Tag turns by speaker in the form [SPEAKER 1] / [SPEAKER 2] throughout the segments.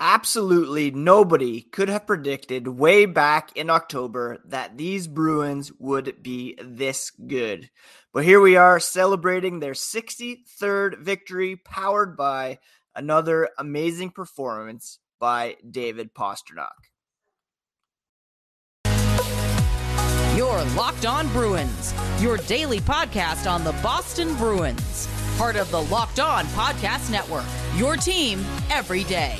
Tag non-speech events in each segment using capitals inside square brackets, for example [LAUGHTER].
[SPEAKER 1] Absolutely nobody could have predicted way back in October that these Bruins would be this good. But here we are celebrating their 63rd victory, powered by another amazing performance by David Pastrnak.
[SPEAKER 2] Your Locked On Bruins, your daily podcast on the Boston Bruins, part of the Locked On Podcast Network, your team every day.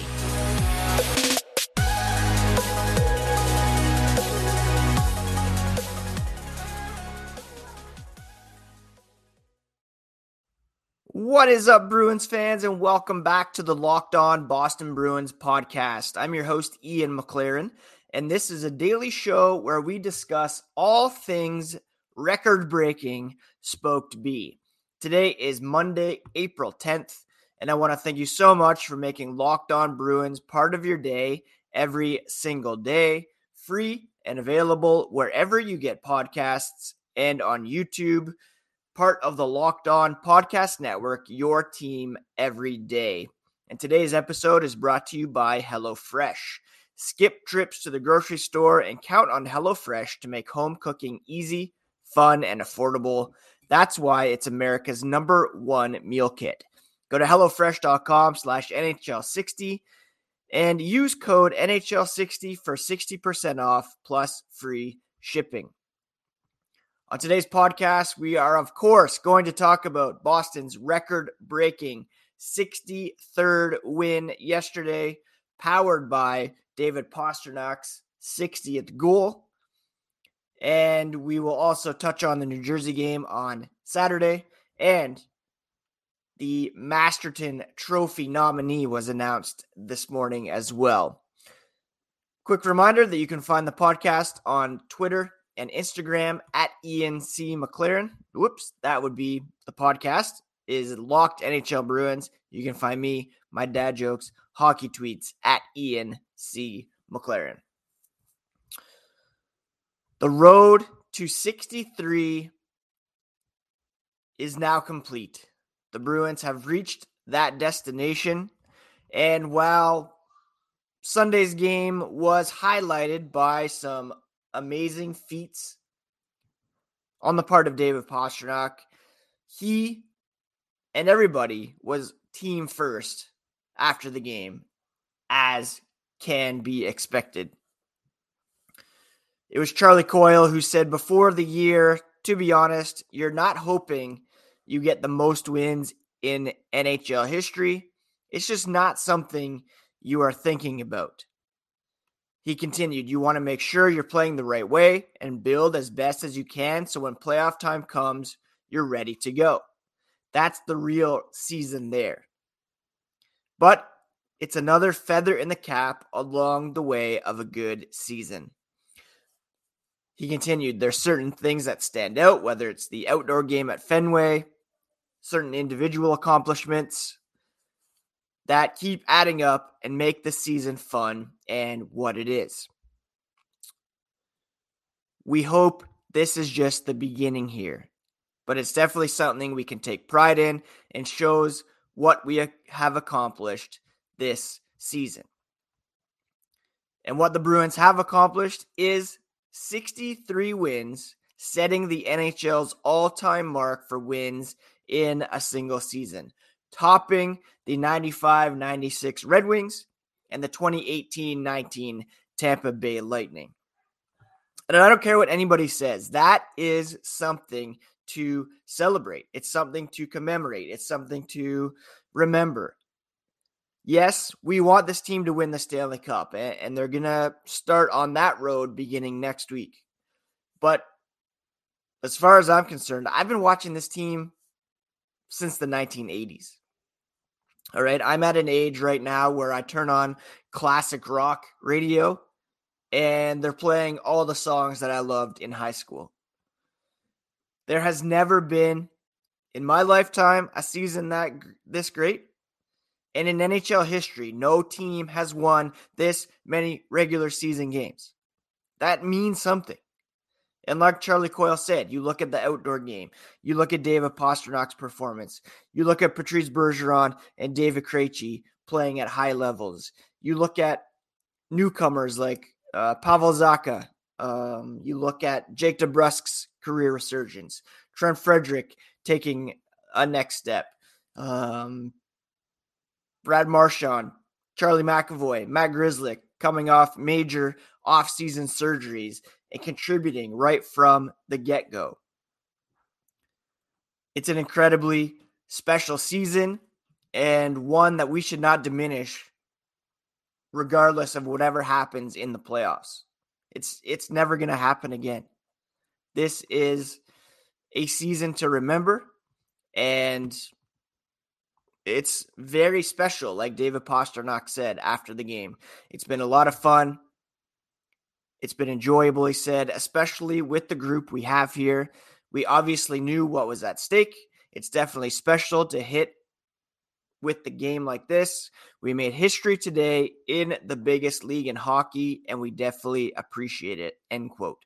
[SPEAKER 1] What is up, Bruins fans, and welcome back to the Locked On Boston Bruins podcast. I'm your host, Ian McLaren, and this is a daily show where we discuss all things record breaking spoke to be. Today is Monday, April 10th, and I want to thank you so much for making Locked On Bruins part of your day every single day, free and available wherever you get podcasts and on YouTube part of the Locked On Podcast Network, your team every day. And today's episode is brought to you by HelloFresh. Skip trips to the grocery store and count on HelloFresh to make home cooking easy, fun, and affordable. That's why it's America's number one meal kit. Go to HelloFresh.com slash NHL60 and use code NHL60 for 60% off plus free shipping. On today's podcast, we are, of course, going to talk about Boston's record breaking 63rd win yesterday, powered by David Pastrnak's 60th goal. And we will also touch on the New Jersey game on Saturday. And the Masterton Trophy nominee was announced this morning as well. Quick reminder that you can find the podcast on Twitter and Instagram at Ian C. McLaren. Whoops, that would be the podcast. Is locked NHL Bruins. You can find me, my dad jokes, hockey tweets at Ian C. McLaren. The road to 63 is now complete. The Bruins have reached that destination. And while Sunday's game was highlighted by some amazing feats on the part of David Pastrnak. He and everybody was team first after the game, as can be expected. It was Charlie Coyle who said before the year, to be honest, you're not hoping you get the most wins in NHL history. It's just not something you are thinking about. He continued, You want to make sure you're playing the right way and build as best as you can so when playoff time comes, you're ready to go. That's the real season there. But it's another feather in the cap along the way of a good season. He continued, There's certain things that stand out, whether it's the outdoor game at Fenway, certain individual accomplishments, that keep adding up and make the season fun and what it is. We hope this is just the beginning here, but it's definitely something we can take pride in and shows what we have accomplished this season. And what the Bruins have accomplished is 63 wins, setting the NHL's all time mark for wins in a single season topping the 95 96 Red Wings and the 2018 19 Tampa Bay Lightning. And I don't care what anybody says, that is something to celebrate. It's something to commemorate. It's something to remember. Yes, we want this team to win the Stanley Cup, and they're going to start on that road beginning next week. But as far as I'm concerned, I've been watching this team since the 1980s. All right. I'm at an age right now where I turn on classic rock radio and they're playing all the songs that I loved in high school. There has never been in my lifetime a season that this great. And in NHL history, no team has won this many regular season games. That means something. And like Charlie Coyle said, you look at the outdoor game, you look at David Pastrnak's performance, you look at Patrice Bergeron and David Krejci playing at high levels. you look at newcomers like uh, Pavel Zacha. Um, you look at Jake DeBrusk's career resurgence, Trent Frederic taking a next step, um, Brad Marchand, Charlie McAvoy, Matt Grzelcyk coming off major offseason surgeries and contributing right from the get go. It's an incredibly special season and one that we should not diminish regardless of whatever happens in the playoffs. It's it's never going to happen again. This is a season to remember and it's very special like David Pastrnak said after the game. It's been a lot of fun. It's been enjoyable, he said, especially with the group we have here. We obviously knew what was at stake. It's definitely special to hit with the game like this. We made history today in the biggest league in hockey, and we definitely appreciate it. End quote.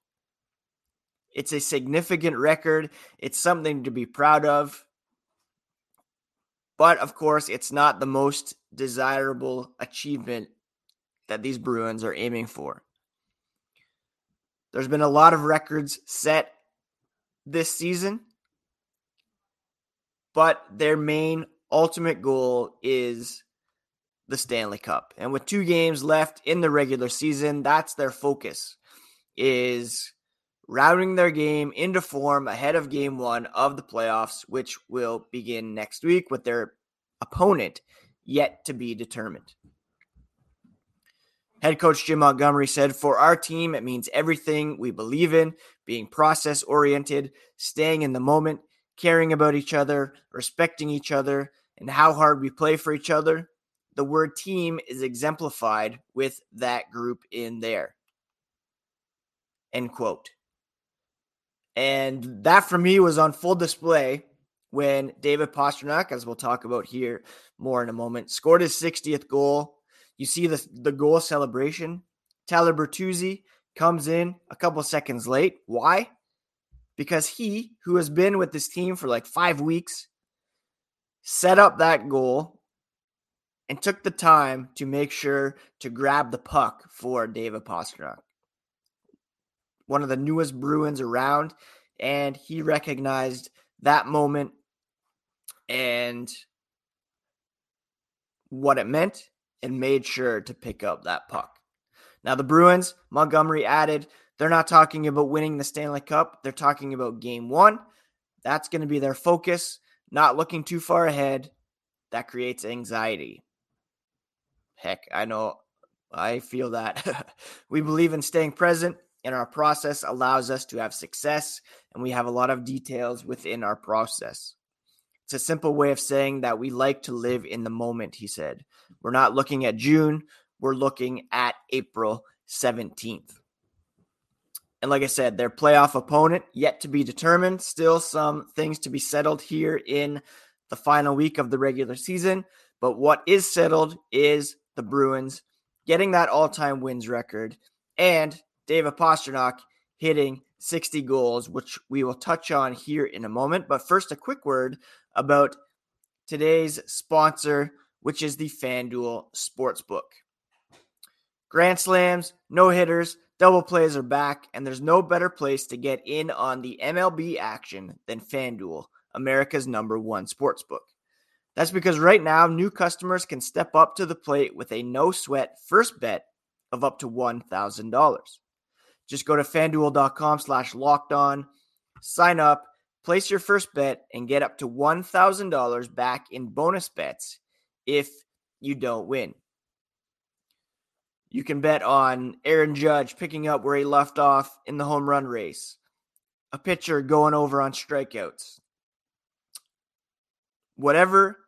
[SPEAKER 1] It's a significant record. It's something to be proud of. But of course, it's not the most desirable achievement that these Bruins are aiming for. There's been a lot of records set this season, but their main ultimate goal is the Stanley Cup. And with two games left in the regular season, that's their focus is routing their game into form ahead of game 1 of the playoffs, which will begin next week with their opponent yet to be determined. Head coach Jim Montgomery said, For our team, it means everything we believe in, being process oriented, staying in the moment, caring about each other, respecting each other, and how hard we play for each other, the word team is exemplified with that group in there. End quote. And that for me was on full display when David Pastrnak, as we'll talk about here more in a moment, scored his 60th goal. You see the, the goal celebration. Tyler Bertuzzi comes in a couple seconds late. Why? Because he, who has been with this team for like five weeks, set up that goal and took the time to make sure to grab the puck for David Pastrnak. One of the newest Bruins around, and he recognized that moment and what it meant and made sure to pick up that puck. Now, the Bruins, Montgomery added, they're not talking about winning the Stanley Cup. They're talking about game one. That's going to be their focus not looking too far ahead, that creates anxiety. Heck, I know I feel that. [LAUGHS] we believe in staying present, and our process allows us to have success, and we have a lot of details within our process. It's a simple way of saying that we like to live in the moment, he said. We're not looking at June, we're looking at April 17th. And like I said, their playoff opponent yet to be determined. Still some things to be settled here in the final week of the regular season. But what is settled is the Bruins getting that all time wins record and David Pastrnak hitting 60 goals, which we will touch on here in a moment. But first, a quick word about today's sponsor, which is the FanDuel Sportsbook. Grand slams, no hitters, Double plays are back, and there's no better place to get in on the MLB action than FanDuel, America's number one sportsbook. That's because right now, new customers can step up to the plate with a no sweat first bet of up to $1,000. Just go to fanduel.com slash locked on, sign up, place your first bet, and get up to $1,000 back in bonus bets if you don't win. You can bet on Aaron Judge picking up where he left off in the home run race, a pitcher going over on strikeouts. Whatever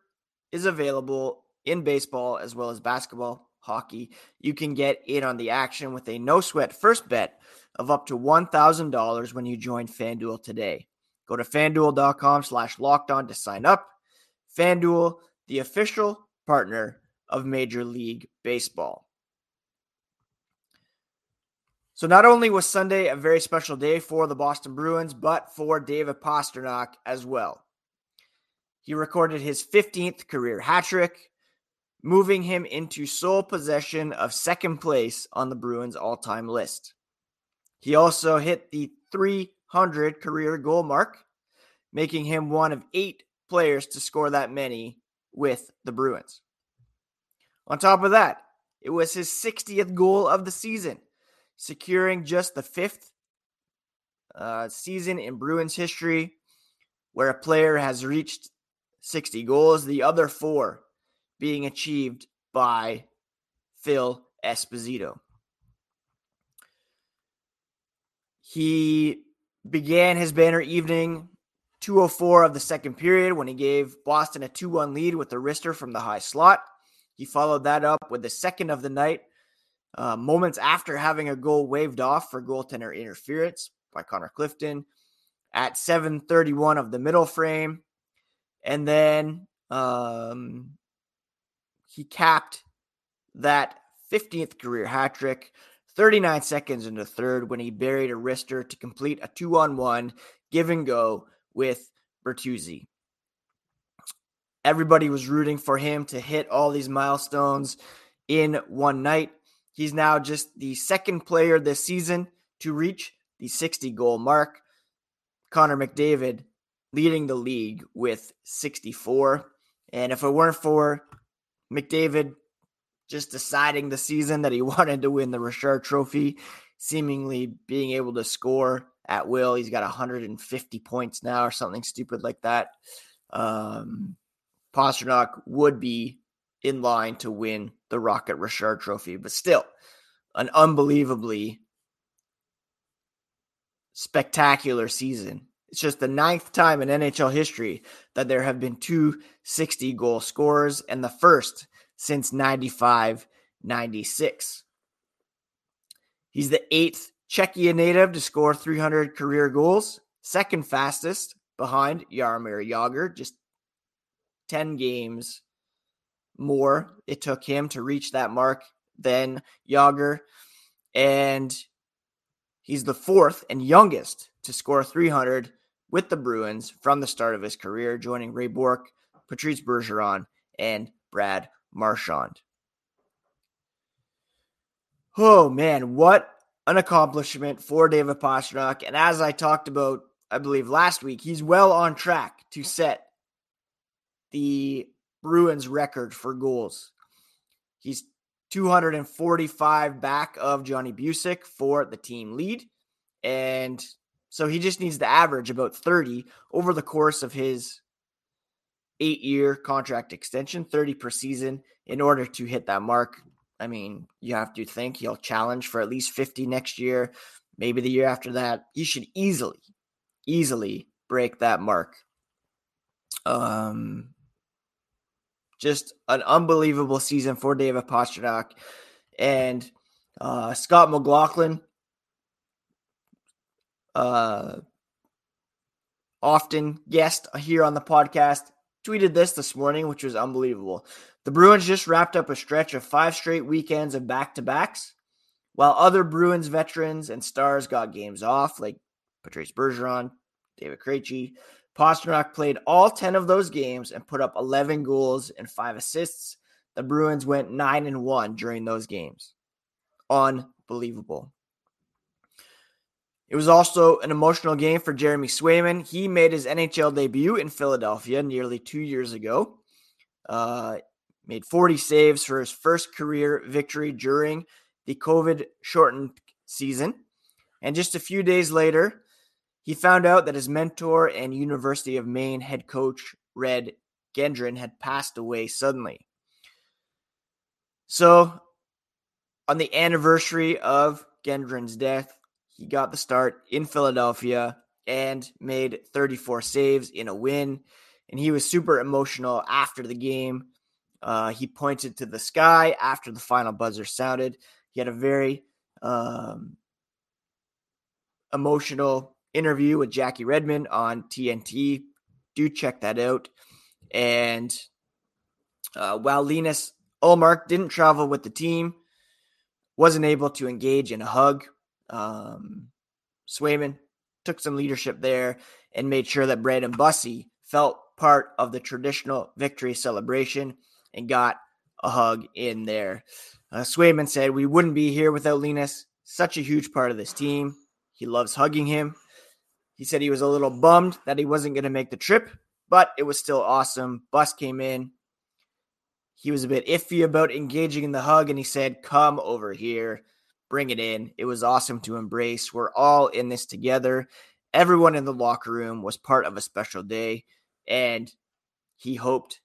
[SPEAKER 1] is available in baseball as well as basketball, hockey, you can get in on the action with a no sweat first bet of up to $1,000 when you join FanDuel today. Go to fanduel.com slash locked on to sign up. FanDuel, the official partner of Major League Baseball. So not only was Sunday a very special day for the Boston Bruins, but for David Pastrnak as well. He recorded his 15th career hat trick, moving him into sole possession of second place on the Bruins all time list. He also hit the 300 career goal mark, making him one of eight players to score that many with the Bruins. On top of that, it was his 60th goal of the season, securing just the fifth uh, season in Bruins history where a player has reached 60 goals, the other four being achieved by Phil Esposito. He began his banner evening 204 of the second period when he gave Boston a 2 1 lead with a wrister from the high slot. He followed that up with the second of the night, uh, moments after having a goal waved off for goaltender interference by Connor Clifton at 7:31 of the middle frame, and then um, he capped that 15th career hat trick 39 seconds into third when he buried a wrister to complete a two on one give and go with Bertuzzi. Everybody was rooting for him to hit all these milestones in one night. He's now just the second player this season to reach the 60 goal mark. Connor McDavid leading the league with 64. And if it weren't for McDavid just deciding the season that he [LAUGHS] wanted to win the Richard Trophy, seemingly being able to score at will, he's got 150 points now or something stupid like that. Um, Pastrnak would be in line to win the Rocket Richard Trophy, but still, an unbelievably spectacular season. It's just the ninth time in NHL history that there have been two 60 goal scorers and the first since 95 96. He's the eighth Czechia native to score 300 career goals, second fastest behind Jaromir Jagr, just 10 games more it took him to reach that mark than Jagr. And he's the fourth and youngest to score 300 with the Bruins from the start of his career, joining Ray Bourque, Patrice Bergeron, and Brad Marchand. Oh man, what an accomplishment for David Pastrnak. And as I talked about, I believe last week, he's well on track to set the Bruins record for goals. He's 245 back of Johnny Bucyk for the team lead. And so he just needs to average about 30 over the course of his eight year contract extension, 30 per season, in order to hit that mark. I mean, you have to think he'll challenge for at least 50 next year, maybe the year after that. He should easily, easily break that mark. Um, just an unbelievable season for David Pastrnak. And uh, Scott McLaughlin, uh, often guest here on the podcast, tweeted this this morning, which was unbelievable. The Bruins just wrapped up a stretch of five straight weekends of back to backs, while other Bruins veterans and stars got games off, like Patrice Bergeron, David Krejci, Pastrnak played all 10 of those games and put up 11 goals and 5 assists. The Bruins went 9 and 1 during those games. Unbelievable. It was also an emotional game for Jeremy Swayman. He made his NHL debut in Philadelphia nearly two years ago. Uh, made 40 saves for his first career victory during the COVID shortened season. And just a few days later, he found out that his mentor and University of Maine head coach, Red Gendron, had passed away suddenly. So, on the anniversary of Gendron's death, he got the start in Philadelphia and made 34 saves in a win. And he was super emotional after the game. Uh, he pointed to the sky after the final buzzer sounded. He had a very um, emotional interview with Jackie Redmond on TNT. Do check that out. And uh, while Linus Ullmark didn't travel with the team, wasn't able to engage in a hug, um, Swayman took some leadership there and made sure that Brandon Bussi felt part of the traditional victory celebration and got a hug in there. Uh, Swayman said, We wouldn't be here without Linus. Such a huge part of this team. He loves hugging him. He said he was a little bummed that he wasn't going to make the trip, but it was still awesome. Bus came in. He was a bit iffy about engaging in the hug, and he said, Come over here, bring it in. It was awesome to embrace. We're all in this together. Everyone in the locker room was part of a special day, and he hoped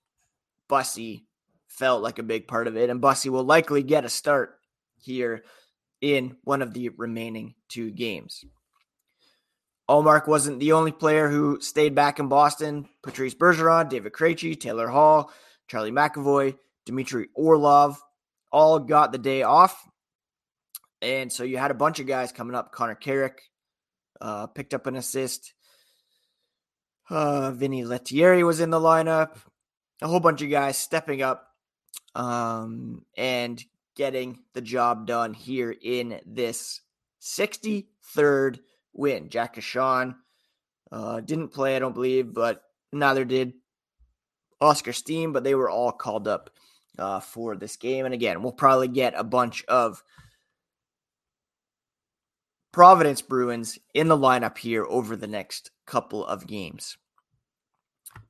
[SPEAKER 1] Bussi felt like a big part of it, and Bussi will likely get a start here in one of the remaining two games. Ullmark wasn't the only player who stayed back in Boston. Patrice Bergeron, David Krejci, Taylor Hall, Charlie McAvoy, Dmitry Orlov all got the day off. And so you had a bunch of guys coming up. Connor Carrick uh, picked up an assist. Uh, Vinny Lettieri was in the lineup. A whole bunch of guys stepping up um, and getting the job done here in this 63rd win. Jack Ahcan uh, didn't play, I don't believe, but neither did Oscar Steen, but they were all called up uh, for this game. And again, we'll probably get a bunch of Providence Bruins in the lineup here over the next couple of games.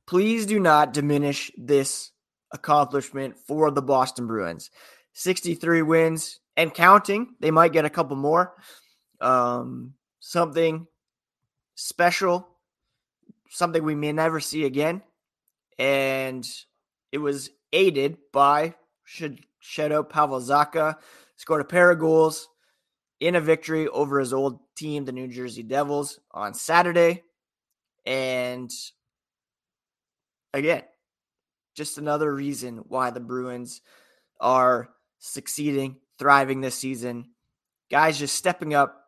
[SPEAKER 1] Please do not diminish this accomplishment for the Boston Bruins. 63 wins and counting. They might get a couple more. Um, something special, something we may never see again. And it was aided by should shout out Pavel Zacha, scored a pair of goals in a victory over his old team, the New Jersey Devils, on Saturday. And again, just another reason why the Bruins are succeeding, thriving this season. Guys just stepping up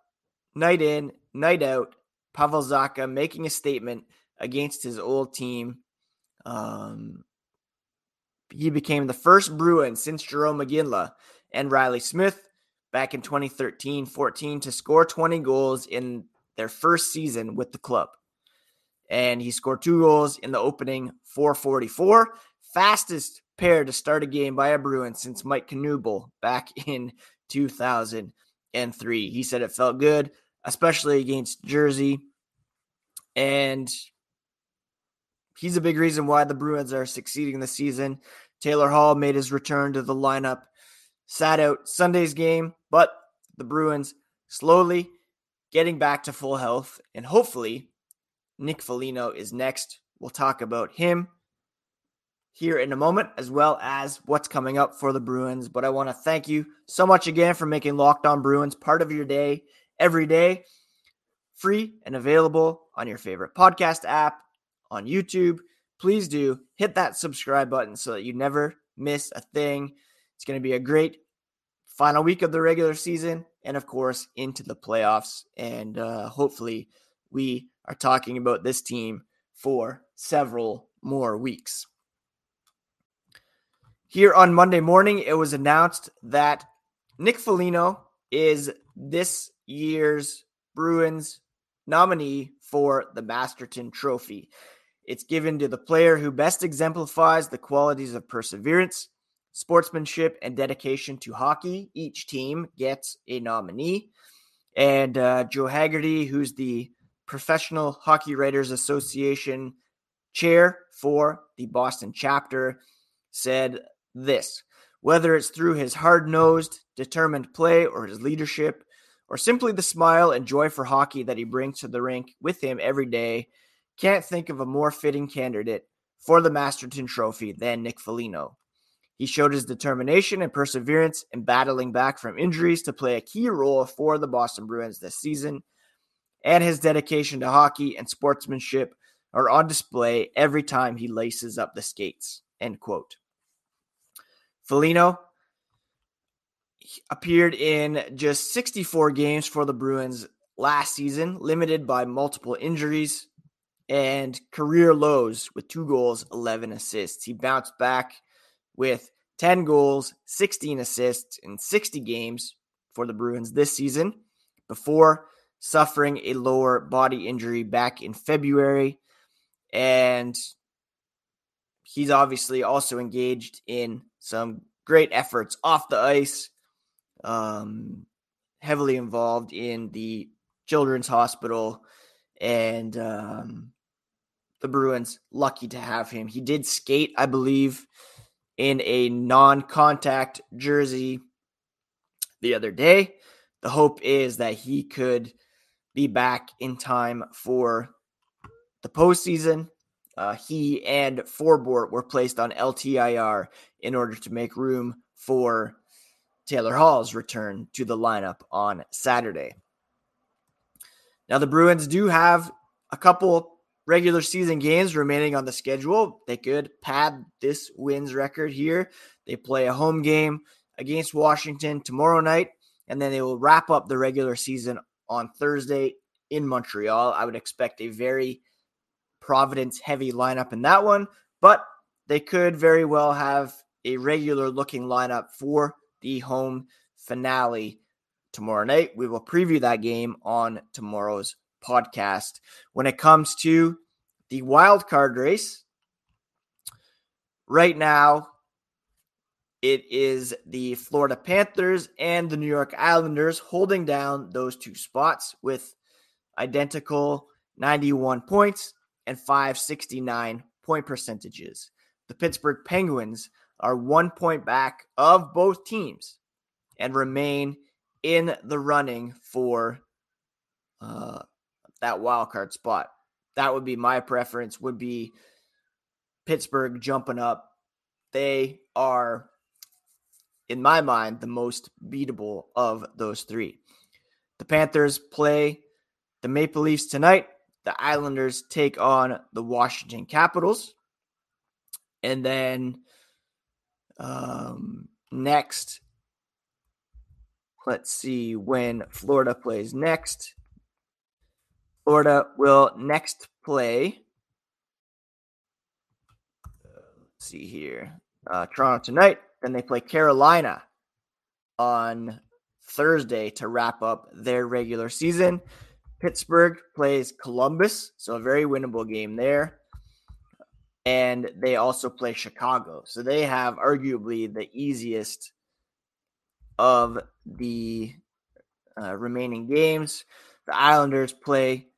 [SPEAKER 1] night in, night out. Pavel Zacha making a statement against his old team. Um, he became the first Bruin since Jarome Iginla and Reilly Smith back in 2013 14 to score 20 goals in their first season with the club. And he scored two goals in the opening 444, fastest pair to start a game by a Bruin since Mike Knuble back [LAUGHS] in 2003. He said it felt good, especially against Jersey. And he's a big reason why the Bruins are succeeding this season. Taylor Hall made his return to the lineup, sat out Sunday's game, but the Bruins slowly getting back to full health. And hopefully, Nick Foligno is next. We'll talk about him here in a moment, as well as what's coming up for the Bruins. But I want to thank you so much again for making Locked On Bruins part of your day every day, free and available on your favorite podcast app, on YouTube. Please do hit that subscribe button so that you never miss a thing. It's going to be a great final week of the regular season and, of course, into the playoffs. And uh, hopefully, we are talking about this team for several more weeks. Here on Monday morning, it was announced that Nick Foligno is this year's Bruins nominee for the Masterton Trophy. It's given to the player who best exemplifies the qualities of perseverance, sportsmanship, and dedication to hockey. Each team gets a nominee. And uh, Joe Haggerty, who's the Professional Hockey Writers Association chair for the Boston chapter, said this whether it's through his hard nosed, determined play or his leadership, or simply the smile and joy for hockey that he brings to the rink with him every day, can't think of a more fitting candidate for the Masterton Trophy than Nick Foligno. He showed his determination and perseverance in battling back from injuries to play a key role for the Boston Bruins this season, and his dedication to hockey and sportsmanship are on display every time he laces up the skates. End quote. Foligno appeared in just 64 games for the Bruins last season, limited by multiple injuries and career lows with two goals, 11 assists. He bounced back with 10 goals, 16 assists in 60 games for the Bruins this season before suffering a lower body injury back in February. And he's obviously also engaged in some great efforts off the ice. Um, heavily involved in the Children's Hospital, and um, the Bruins lucky to have him. He did skate, I believe, in a non-contact jersey the other day. The hope is that he could be back in time for the postseason. Uh, he and Forbort were placed on LTIR in order to make room for Taylor Hall's return to the lineup on Saturday. Now, the Bruins do have a couple regular season games remaining on the schedule. They could pad this wins record here. They play a home game against Washington tomorrow night, and then they will wrap up the regular season on Thursday in Montreal. I would expect a very Providence heavy lineup in that one, but they could very well have a regular looking lineup for the home finale tomorrow night. We will preview that game on tomorrow's podcast. When it comes to the wild card race, right now it is the Florida Panthers and the New York Islanders holding down those two spots with identical 91 points and 569 point percentages. The Pittsburgh Penguins are one point back of both teams and remain in the running for uh, that wild card spot. That would be my preference. Would be Pittsburgh jumping up. They are, in my mind, the most beatable of those three. The Panthers play the Maple Leafs tonight. The Islanders take on the Washington Capitals. And then um, next, let's see when Florida plays next. Florida will next play. Let's see here. Uh, Toronto tonight. Then they play Carolina on Thursday to wrap up their regular season. Pittsburgh plays Columbus, so a very winnable game there and they also play Chicago. So they have arguably the easiest of the uh, remaining games. The Islanders play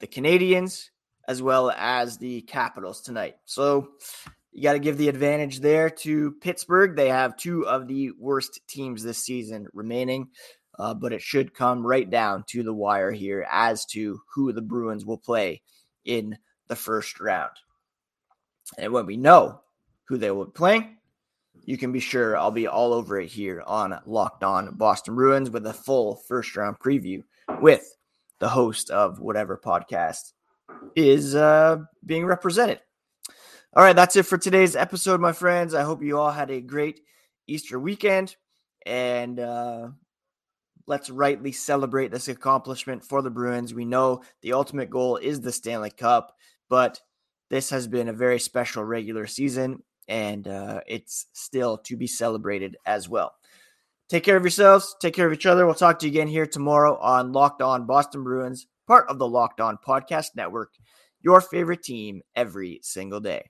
[SPEAKER 1] the Canadiens as well as the Capitals tonight. So you got to give the advantage there to Pittsburgh. They have two of the worst teams this season remaining, uh, but it should come right down to the wire here as to who the Bruins will play in the first round. And when we know who they will be playing, you can be sure I'll be all over it here on Locked On Boston Bruins with a full first round preview with the host of whatever podcast is uh, being represented. All right, that's it for today's episode, my friends. I hope you all had a great Easter weekend and uh, let's rightly celebrate this accomplishment for the Bruins. We know the ultimate goal is the Stanley Cup, but this has been a very special regular season, and uh, it's still to be celebrated as well. Take care of yourselves. Take care of each other. We'll talk to you again here tomorrow on Locked On Boston Bruins, part of the Locked On Podcast Network, your favorite team every single day.